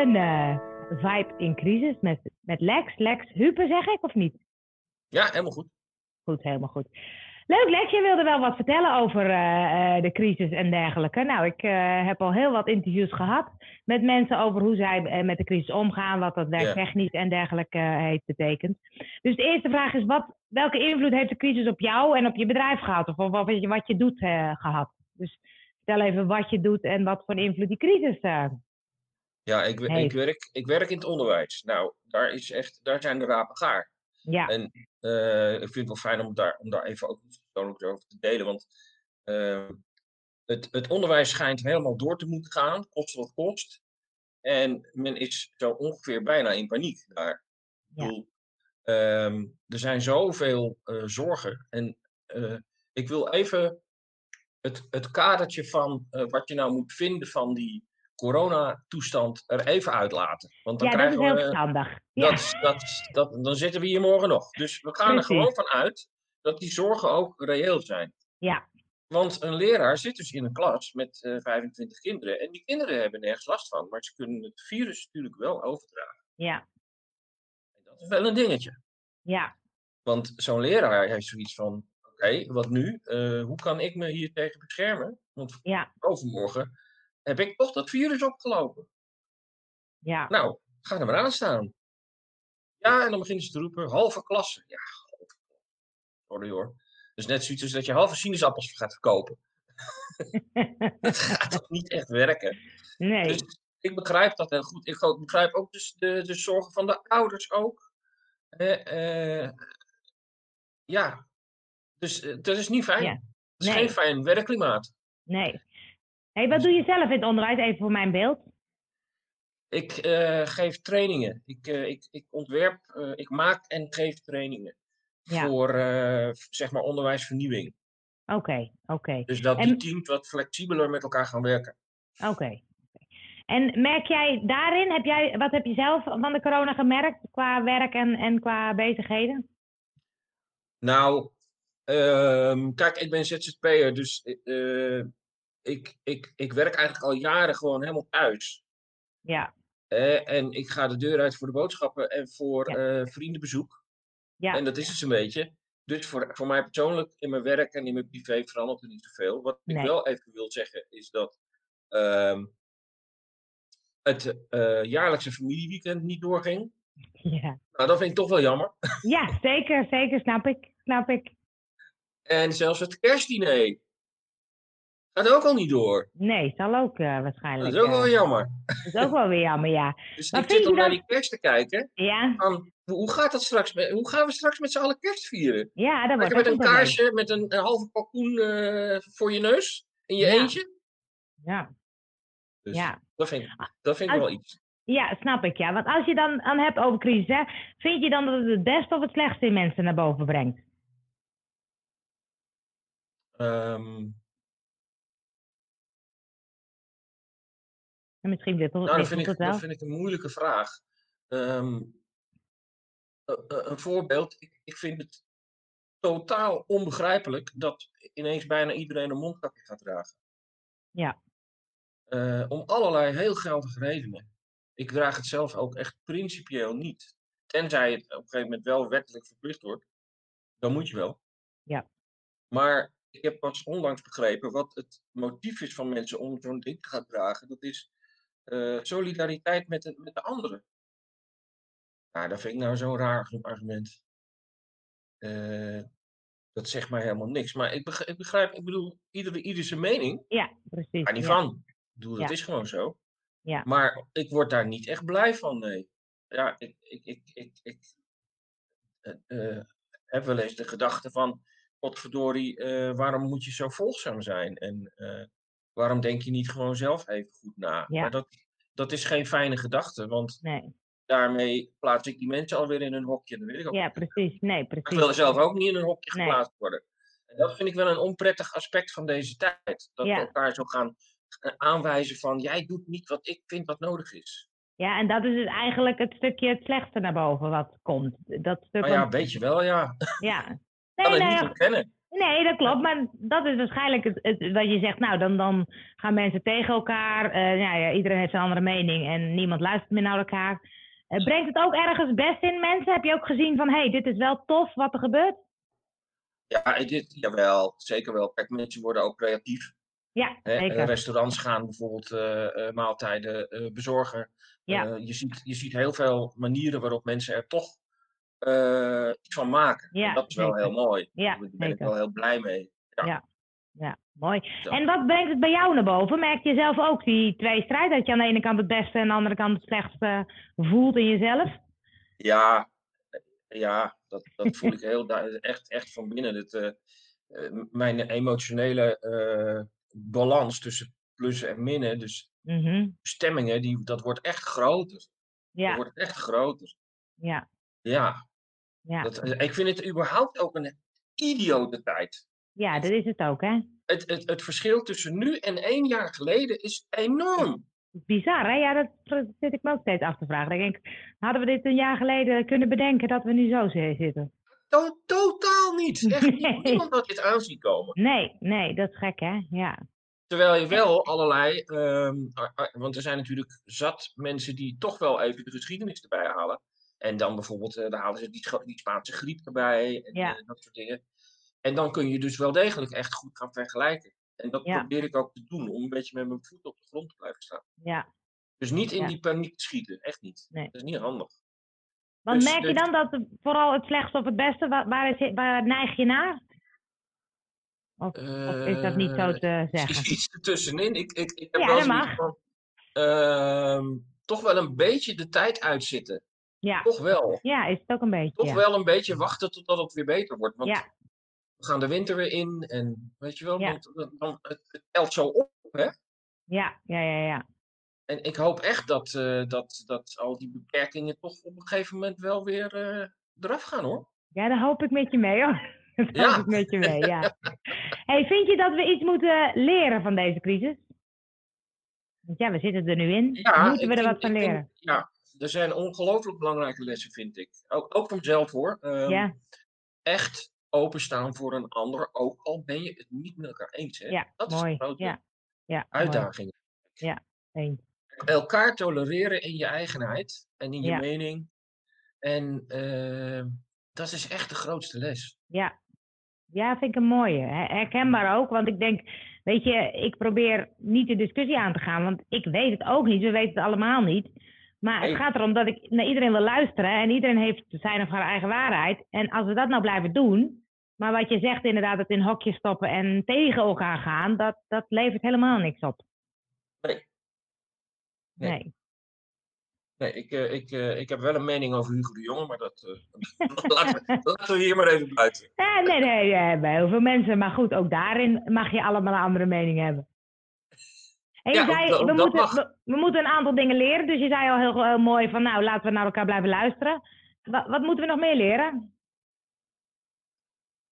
een eh, vibe in crisis met, met Lex. Lex Hupe, zeg ik, of niet? Ja, helemaal goed. Goed, helemaal goed. Leuk, Lex. Je wilde wel wat vertellen over eh, eh, de crisis en dergelijke. Nou, ik heb al heel wat interviews gehad met mensen over hoe zij met de crisis omgaan, wat dat werktechnisch en dergelijke heeft betekend. Dus de eerste vraag is, wat, welke invloed heeft de crisis op jou en op je bedrijf gehad? Of wat, je- wat je doet eh, gehad? Dus vertel even wat je doet en wat voor invloed die crisis Ja, ik, ik, Heeft. werk, ik werk in het onderwijs. Nou, daar, is echt, daar zijn de rapen gaar. Ja, En eh, ik vind het wel fijn om daar, om daar even ook iets persoonlijks over te delen. Want eh, het, het onderwijs schijnt helemaal door te moeten gaan, kost wat kost. En men is zo ongeveer bijna in paniek daar. Ik Ja. bedoel, ehm, er zijn zoveel eh, zorgen. En eh, ik wil even het, het kadertje van wat je nou moet vinden van die coronatoestand er even uitlaten. Want dan ja dat is krijgen heel we verstandig. Ja, dat, dat, dat, dan zitten we hier morgen nog. Dus we gaan er gewoon van uit dat die zorgen ook reëel zijn. ja, Want een leraar zit dus in een klas met eh 25 kinderen. En die kinderen hebben nergens last van. Maar ze kunnen het virus natuurlijk wel overdragen. ja, En dat is wel een dingetje. ja, Want zo'n leraar heeft zoiets van: oké, wat nu? Eh, hoe kan ik me hier tegen beschermen? Want ja, overmorgen heb ik toch dat virus opgelopen. ja. Nou, ga er maar aan staan. Ja, en dan beginnen ze te roepen: halve klasse. Ja, klasse. Sorry hoor. Dus net zoiets als dat je halve sinaasappels gaat verkopen. Dat gaat toch niet echt werken. nee, Dus ik begrijp dat heel goed. Ik begrijp ook dus de, de zorgen van de ouders ook. Eh, eh, ja, dus eh, dat is niet fijn. Ja. Het is Nee. geen fijn werkklimaat. nee. Hey, wat doe je zelf in het onderwijs? Even voor mijn beeld. Ik eh, geef trainingen. Ik, eh, ik, ik ontwerp, eh, ik maak en geef trainingen. Ja. Voor zeg maar onderwijsvernieuwing. Oké, oké, Dus dat die En- teams wat flexibeler met elkaar gaan werken. oké. En merk jij daarin, heb jij, wat heb je zelf van de corona gemerkt qua werk en, en qua bezigheden? Nou, ehm, kijk, ik ben ZZP'er, dus ik, ik, ik werk eigenlijk al jaren gewoon helemaal thuis. Ja, Eh, en ik ga de deur uit voor de boodschappen en voor Ja. eh, vriendenbezoek. ja, En dat is dus een beetje. Dus voor, voor mij persoonlijk, in mijn werk en in mijn privé verandert er niet zoveel. Wat ik wel even wil zeggen, is dat ehm, het eh, jaarlijkse familieweekend niet doorging. ja. Nou, dat vind ik toch wel jammer. Ja, zeker, zeker, snap ik, snap ik. En zelfs het kerstdiner gaat ook al niet door. Nee, zal ook Dat waarschijnlijk. is ook wel eh, jammer. dat is ook wel weer jammer, ja. Dus Maar ik zit om naar dat- die kerst te kijken. Ja, Van, hoe gaat dat straks? met- Hoe gaan we straks met z'n allen kerst vieren? ja dat wordt met een kaarsje, met een, een halve kalkoen eh, voor je neus, in je Ja. eentje. Ja, Dus ja. dat vind ik, dat vind ik Als- wel iets. Ja, snap ik, ja. Want als je dan aan hebt over crisis, hè, vind je dan dat het het beste of het slechtste in mensen naar boven brengt? Ehm, En misschien nou, dat vind, ik, het wel. dat vind ik een moeilijke vraag. Ehm, eh, eh, een voorbeeld, ik, ik vind het totaal onbegrijpelijk dat ineens bijna iedereen een mondkapje gaat dragen. Ja. Eh, om allerlei heel geldige redenen. Ik draag het zelf ook echt principieel niet. Tenzij het op een gegeven moment wel wettelijk verplicht wordt. Dan moet je wel. Ja. Maar ik heb pas onlangs begrepen wat het motief is van mensen om zo'n ding te gaan dragen. Dat is eh, solidariteit met de, met de anderen. Nou, dat vind ik nou zo'n raar argument. Eh, dat zegt mij helemaal niks. Maar ik begrijp, ik, begrijp, ik bedoel, iedere, ieder zijn mening. Ja, precies. Daar niet ja. van. Ik bedoel, dat Ja. is gewoon zo. Ja. Maar ik word daar niet echt blij van, nee. Ja, ik, ik, ik, ik, ik eh, heb wel eens de gedachte van, potverdorie, waarom moet je zo volgzaam zijn? En waarom denk je niet gewoon zelf even goed na? Ja. Maar dat, dat is geen fijne gedachte, want Nee, daarmee plaats ik die mensen alweer in een hokje. Dat weet ik ook ja, niet. precies. Nee, Ik precies. wil zelf ook niet in een hokje Nee. geplaatst worden. En dat vind ik wel een onprettig aspect van deze tijd. Dat Ja. we elkaar zo gaan eh, aanwijzen van, jij doet niet wat ik vind wat nodig is. Ja, en dat is dus eigenlijk het stukje het slechtste naar boven wat komt. Dat stuk Nou ja, weet je wel, ja. Ik ja. kan Nee, het nou niet ja, ontkennen. Nee, dat klopt. Maar dat is waarschijnlijk het, het, wat je zegt. Nou, dan, dan gaan mensen tegen elkaar. Uh, ja, ja, iedereen heeft zijn andere mening en niemand luistert meer naar elkaar. Uh, brengt het ook ergens best in mensen? Heb je ook gezien van, hé, hey, dit is wel tof wat er gebeurt? Ja, dit, jawel, zeker wel. Kijk, mensen worden ook creatief. Ja, zeker. restaurants gaan bijvoorbeeld uh, maaltijden bezorgen. Ja. je, ziet, je ziet heel veel manieren waarop mensen er toch iets van maken. Ja, dat is wel heel mooi. Ja, Daar ben ik wel heel blij mee. Ja, ja, ja mooi. En wat brengt het bij jou naar boven? Merk je zelf ook die twee strijd? Dat je aan de ene kant het beste en aan de andere kant het slechtste voelt in jezelf? Ja, ja dat, dat voel ik heel echt, echt van binnen. Het, mijn emotionele balans tussen plussen en minnen. Dus mhm. stemmingen, die, dat wordt echt groter. Ja. Dat wordt echt groter. Ja. Ja. Ja. Dat, ik vind het überhaupt ook een idiote tijd. Ja, dat is het ook, hè? Het, het, het verschil tussen nu en één jaar geleden is enorm. Bizar, hè? Ja, dat zit ik me ook steeds af te vragen. Ik denk, hadden we dit een jaar geleden kunnen bedenken dat we nu zo zitten? totaal niet. Echt nee. niemand had dit aanzien komen. Nee, nee, dat is gek, hè? Ja. Terwijl je wel allerlei, ehm, want er zijn natuurlijk zat mensen die toch wel even de geschiedenis erbij halen. En dan bijvoorbeeld, uh, daar halen ze die, die, Spaanse griep erbij en ja. uh, dat soort dingen. En dan kun je dus wel degelijk echt goed gaan vergelijken. En dat probeer ik ook te doen, om een beetje met mijn voet op de grond te blijven staan. Ja. Dus niet in die paniek te schieten, echt niet. Nee. Dat is niet handig. Want dus, merk je dan dat vooral het slechtste of het beste, waar, waar, is, waar neig je naar? Of, of, is dat niet zo eh, te zeggen? Iets ertussenin. Ik, ik, ik heb ja, wel. Van, uh, toch wel een beetje de tijd uitzitten. Ja. Toch wel. Ja, is het ook een beetje. Toch wel een beetje wachten totdat het weer beter wordt. Want ja. we gaan de winter weer in en weet je wel, ja. dan, dan, het, het telt zo op, hè? Ja, ja, ja, ja. En ik hoop echt dat, uh, dat, dat al die beperkingen toch op een gegeven moment wel weer uh, eraf gaan, hoor. Ja, daar hoop ik met je mee, hoor. Dat ja. hoop ik met je mee, ja. hey, vind je dat we iets moeten leren van deze crisis? Want ja, we zitten er nu in. Moeten we er wat van leren? ja, er zijn ongelooflijk belangrijke lessen, vind ik. Ook, ook van mezelf hoor. Um, ja. Echt openstaan voor een ander, ook al ben je het niet met elkaar eens. Hè? Ja, dat mooi. is een grote ja. Ja, uitdaging. Ja, eens. Elkaar tolereren in je eigenheid en in je mening. En uh, dat is echt de grootste les. Ja, ja vind ik een mooie. Herkenbaar ook, want ik denk, weet je, ik probeer niet de discussie aan te gaan, want ik weet het ook niet. We weten het allemaal niet. Maar het gaat erom dat ik naar iedereen wil luisteren en iedereen heeft zijn of haar eigen waarheid. En als we dat nou blijven doen, maar wat je zegt inderdaad, het in hokjes stoppen en tegen elkaar gaan, dat, dat levert helemaal niks op. Nee. Nee. nee. nee ik, uh, ik, uh, ik heb wel een mening over Hugo de Jonge, maar dat laten, we, laten, we hier maar even buiten. Ja, nee, nee, bij heel veel mensen. Maar goed, ook daarin mag je allemaal een andere mening hebben ja, zei, we, moeten, we, moeten een aantal dingen leren. Dus je zei al heel, heel, mooi van, nou, laten we naar elkaar blijven luisteren. Wat, wat moeten we nog meer leren?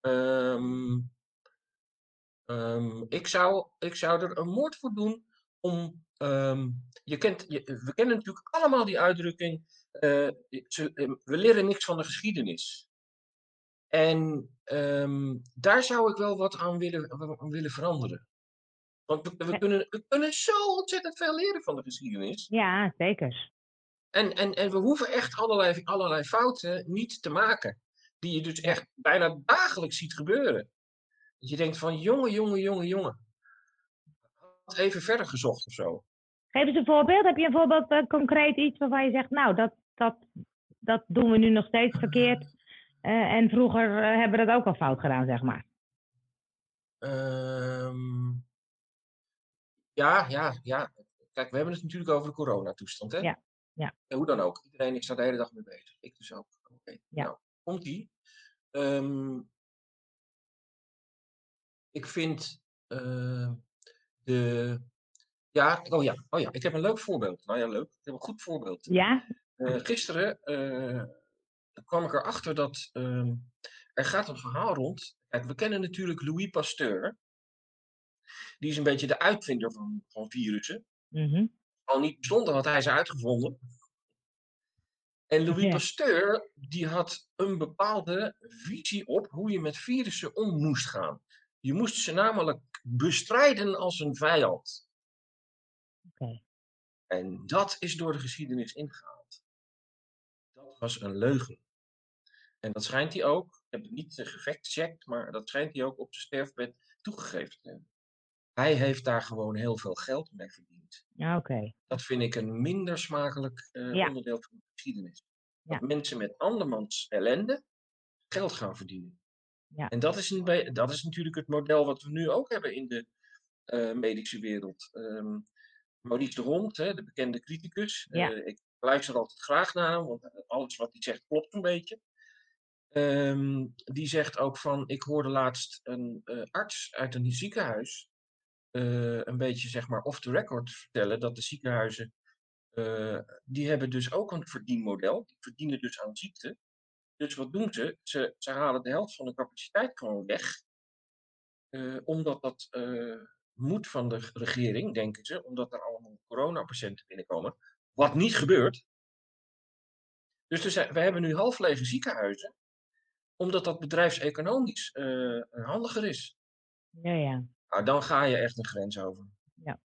Um, um, ik, zou, ik zou er een moord voor doen om... Um, je kent, je, we kennen natuurlijk allemaal die uitdrukking... Uh, ze, we leren niks van de geschiedenis. En daar zou ik wel wat aan willen, aan willen veranderen. Want we, kunnen, we kunnen zo ontzettend veel leren van de geschiedenis. Ja, zeker. En, en, en we hoeven echt allerlei, allerlei fouten niet te maken. Die je dus echt bijna dagelijks ziet gebeuren. Dat je denkt van, jongen, jongen, jongen, jongen. Had even verder gezocht of zo. Geef eens een voorbeeld. Heb je een voorbeeld, uh, concreet iets waarvan je zegt, nou, dat, dat, dat doen we nu nog steeds verkeerd. Uh, en vroeger uh, hebben we dat ook al fout gedaan, zeg maar. Um, ja, ja, ja. Kijk, we hebben het natuurlijk over de coronatoestand, hè? Ja. ja. En hoe dan ook. Iedereen is daar de hele dag mee bezig. Ik dus ook. Oké. Okay. Ja. Nou, komt die. Um, ehm, ik vind uh, de. Ja, oh ja, oh ja, ik heb een leuk voorbeeld. Nou ja, leuk. Ik heb een goed voorbeeld. Ja. Uh, gisteren uh, kwam ik erachter dat uh, er gaat een verhaal rond. Kijk, we kennen natuurlijk Louis Pasteur. Die is een beetje de uitvinder van, van virussen. Mm -hmm. Al niet bijzonder had hij ze uitgevonden. En Louis Ja. Pasteur, die had een bepaalde visie op hoe je met virussen om moest gaan. Je moest ze namelijk bestrijden als een vijand. En dat is door de geschiedenis ingehaald. Dat was een leugen. En dat schijnt hij ook, ik heb het niet eh, gefactcheckt, maar dat schijnt hij ook op zijn sterfbed toegegeven te hebben. Hij heeft daar gewoon heel veel geld mee verdiend. Ja, Oké. Dat vind ik een minder smakelijk eh, Ja. onderdeel van de geschiedenis. Dat Ja. mensen met andermans ellende geld gaan verdienen. Ja. En dat is, een dat is natuurlijk het model wat we nu ook hebben in de eh, medische wereld. Ehm, Maurice de Hond, hè, de bekende criticus. Ja. eh, ik luister altijd graag naar hem, want alles wat hij zegt klopt een beetje. Ehm, die zegt ook van, ik hoorde laatst een arts uit een ziekenhuis een beetje zeg maar off the record vertellen dat de ziekenhuizen, eh, die hebben dus ook een verdienmodel. Die verdienen dus aan ziekte. Dus wat doen ze? Ze, ze halen de helft van de capaciteit gewoon weg. eh, omdat dat eh, moet van de regering, denken ze, omdat er allemaal coronapatiënten binnenkomen. Wat niet gebeurt. Dus we hebben nu half lege ziekenhuizen, omdat dat bedrijfseconomisch eh, handiger is. Ja, ja. Nou, dan ga je echt een grens over. Ja.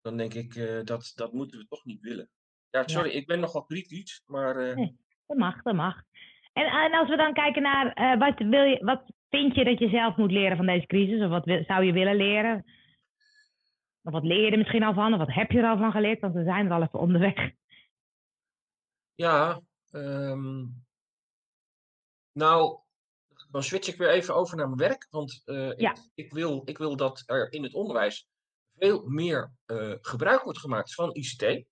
Dan denk ik, eh, dat, dat moeten we toch niet willen. Ja, sorry, ik ben nogal kritisch, maar eh, Nee. Dat mag, dat mag. En, en als we dan kijken naar eh, wat, wil je, wat vind je dat je zelf moet leren van deze crisis? Of wat wil- zou je willen leren? Of wat leer je er misschien al van? Of wat heb je er al van geleerd? Want we zijn er al even onderweg. ja, ehm, nou, dan switch ik weer even over naar mijn werk, want eh, Ja. ik, ik, wil, ik wil dat er in het onderwijs veel meer eh, gebruik wordt gemaakt van ICT.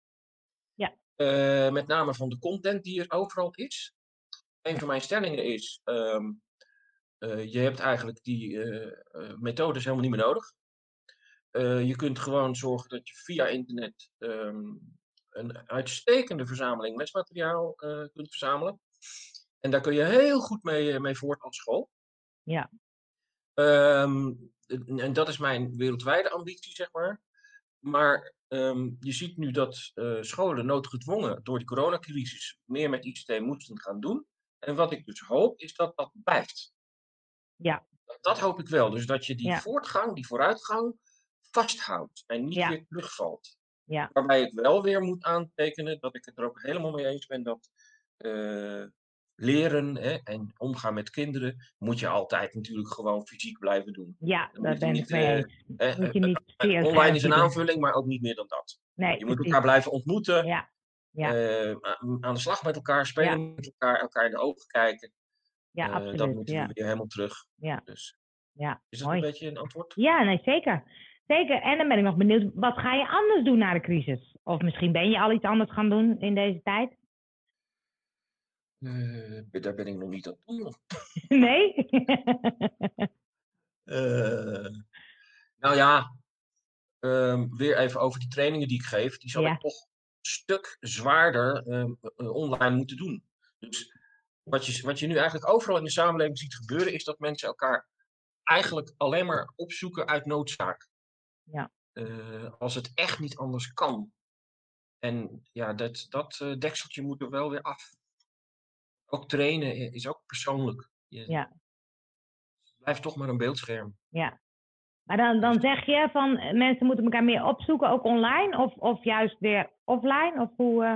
Ja. Eh, met name van de content die er overal is. Een van mijn stellingen is, ehm, eh, je hebt eigenlijk die methodes helemaal niet meer nodig. Je kunt gewoon zorgen dat je via internet ehm, een uitstekende verzameling lesmateriaal kunt verzamelen. En daar kun je heel goed mee, eh, mee voort als school. Ja. Ehm, en dat is mijn wereldwijde ambitie, zeg maar. Maar ehm, je ziet nu dat eh, scholen noodgedwongen door de coronacrisis meer met ICT moesten gaan doen. En wat ik dus hoop, is dat dat blijft. Ja. Dat, dat hoop ik wel. Dus dat je die Ja. voortgang, die vooruitgang, vasthoudt en niet Ja. weer terugvalt. Ja. Waarbij ik wel weer moet aantekenen dat ik het er ook helemaal mee eens ben dat eh, leren hè, en omgaan met kinderen moet je altijd natuurlijk gewoon fysiek blijven doen. Ja, Dan moet je ben ik niet, mee eh, Moet eh, een online is een aanvulling, maar ook niet meer dan dat. Nee, Je moet elkaar blijven ontmoeten, Ja. Ja. eh, aan de slag met elkaar, spelen met elkaar, elkaar in de ogen kijken. Ja, Eh, dat absoluut. Ja. we weer helemaal terug. Ja. Dus, Ja, is dat mooi. een beetje een antwoord? Ja, nee, zeker. Zeker. En dan ben ik nog benieuwd, wat ga je anders doen na de crisis? Of misschien ben je al iets anders gaan doen in deze tijd? Eh, daar ben ik nog niet aan toe. Nee? Eh, nou ja, ehm, weer even over die trainingen die ik geef. Die zal Ja. ik toch een stuk zwaarder ehm, eh, online moeten doen. Dus wat je, wat je nu eigenlijk overal in de samenleving ziet gebeuren, is dat mensen elkaar eigenlijk alleen maar opzoeken uit noodzaak. Ja. Als het echt niet anders kan. En ja, dat, dat dekseltje moet er wel weer af. Ook trainen is ook persoonlijk. Je Ja. blijft toch maar een beeldscherm. ja. Maar dan, dan zeg je van eh, mensen moeten elkaar meer opzoeken, ook online? Of, of juist weer offline? Of hoe? eh,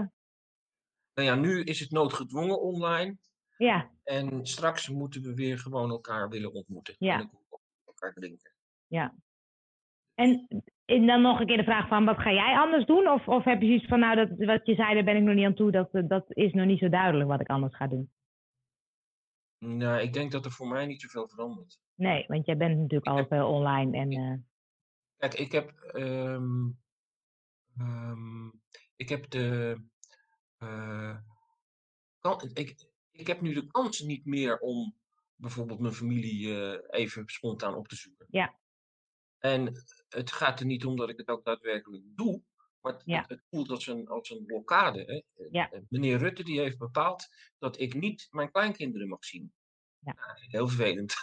Nou ja, nu is het noodgedwongen online. Ja, En straks moeten we weer gewoon elkaar willen ontmoeten. Ja. En elkaar drinken. ja. En, en dan nog een keer de vraag van, wat ga jij anders doen? Of, of heb je zoiets van, nou, dat, wat je zei, daar ben ik nog niet aan toe. Dat, eh, dat is nog niet zo duidelijk wat ik anders ga doen. Nou, ik denk dat er voor mij niet zoveel verandert. Nee, want jij bent natuurlijk al veel online. En, eh, Kijk, ik heb, ehm, ehm, ik heb de, eh, kan, ik, ik heb nu de kans niet meer om bijvoorbeeld mijn familie eh, even spontaan op te zoeken. Ja. En het gaat er niet om dat ik het ook daadwerkelijk doe, maar het, Ja. voelt als een, als een blokkade. Hè? Ja. Meneer Rutte die heeft bepaald dat ik niet mijn kleinkinderen mag zien. Ja. Nou, heel vervelend.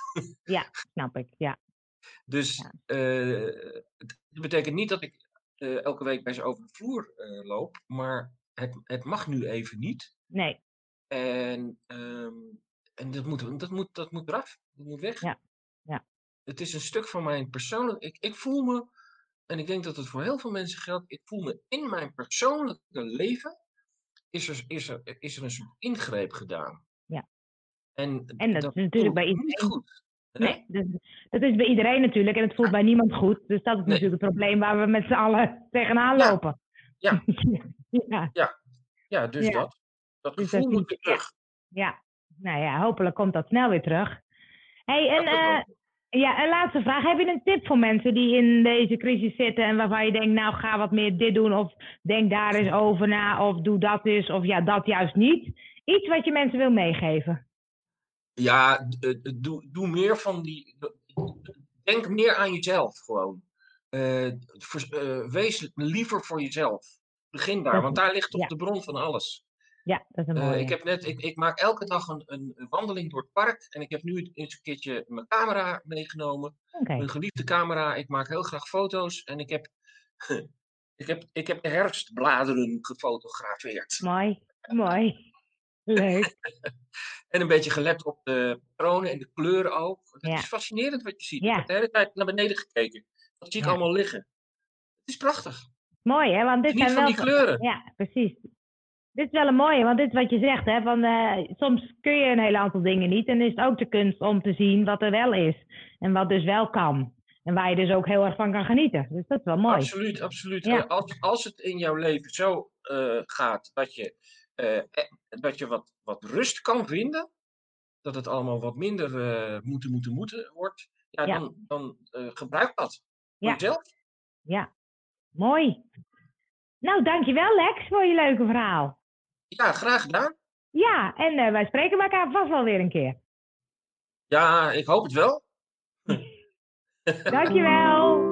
snap ik, ja. Dus Ja. het het betekent niet dat ik eh, elke week bij ze over de vloer eh, loop, maar het, het mag nu even niet. Nee, En, ehm, en dat, moet, dat, moet, dat moet eraf. Dat moet weg. Ja. Het is een stuk van mijn persoonlijk. Ik, ik voel me, en ik denk dat het voor heel veel mensen geldt, ik voel me in mijn persoonlijke leven. Is er, is er, is er een soort ingreep gedaan. Ja. En, En dat is natuurlijk voelt bij niet iedereen. goed. hè? Nee, dat, dat is bij iedereen natuurlijk en het voelt bij niemand goed. Dus dat is Nee. natuurlijk het probleem waar we met z'n allen tegenaan Ja. lopen. Ja. ja, Ja, dus Ja. dat. Dat Dus dat moet weer je, ja. terug. ja. Nou ja, hopelijk komt dat snel weer terug. hey, en Dat ja, een laatste vraag. Heb je een tip voor mensen die in deze crisis zitten en waarvan je denkt, nou ga wat meer dit doen of denk daar eens over na of doe dat eens of ja, dat juist niet. Iets wat je mensen wil meegeven. Ja, eh, doe, doe meer van die. Denk meer aan jezelf gewoon. Vers- eh, wees liever voor jezelf. Begin daar, want daar ligt toch ja. de bron van alles. Ja, dat is een Eh, mooie. ik, heb net, ik, ik maak elke dag een, een wandeling door het park. En ik heb nu eens een keertje mijn camera meegenomen. Mijn geliefde camera. Ik maak heel graag foto's. En ik heb, ik heb, ik heb de herfstbladeren gefotografeerd. mooi, mooi. Leuk. En een beetje gelet op de patronen en de kleuren ook. Het Ja. is fascinerend wat je ziet. Ja. Ik heb de hele tijd naar beneden gekeken. Dat zie ik Ja. allemaal liggen. Het is prachtig. Mooi, hè? Want dit zijn van wel die kleuren. Ja, precies. Dit is wel een mooie, want dit is wat je zegt, hè? Van, eh, soms kun je een heel aantal dingen niet. En is het ook de kunst om te zien wat er wel is. En wat dus wel kan. En waar je dus ook heel erg van kan genieten. Dus dat is wel mooi. Absoluut, absoluut. Ja. Als, als het in jouw leven zo eh, gaat dat je, eh, dat je wat, wat rust kan vinden, dat het allemaal wat minder moeten, moeten, moeten wordt, ja, Ja. dan, dan gebruik dat voor Ja. jezelf. Ja, mooi. Nou, dankjewel Lex voor je leuke verhaal. Ja, graag gedaan. Ja, en eh, wij spreken elkaar vast wel weer een keer. Ja, ik hoop het wel. Dankjewel.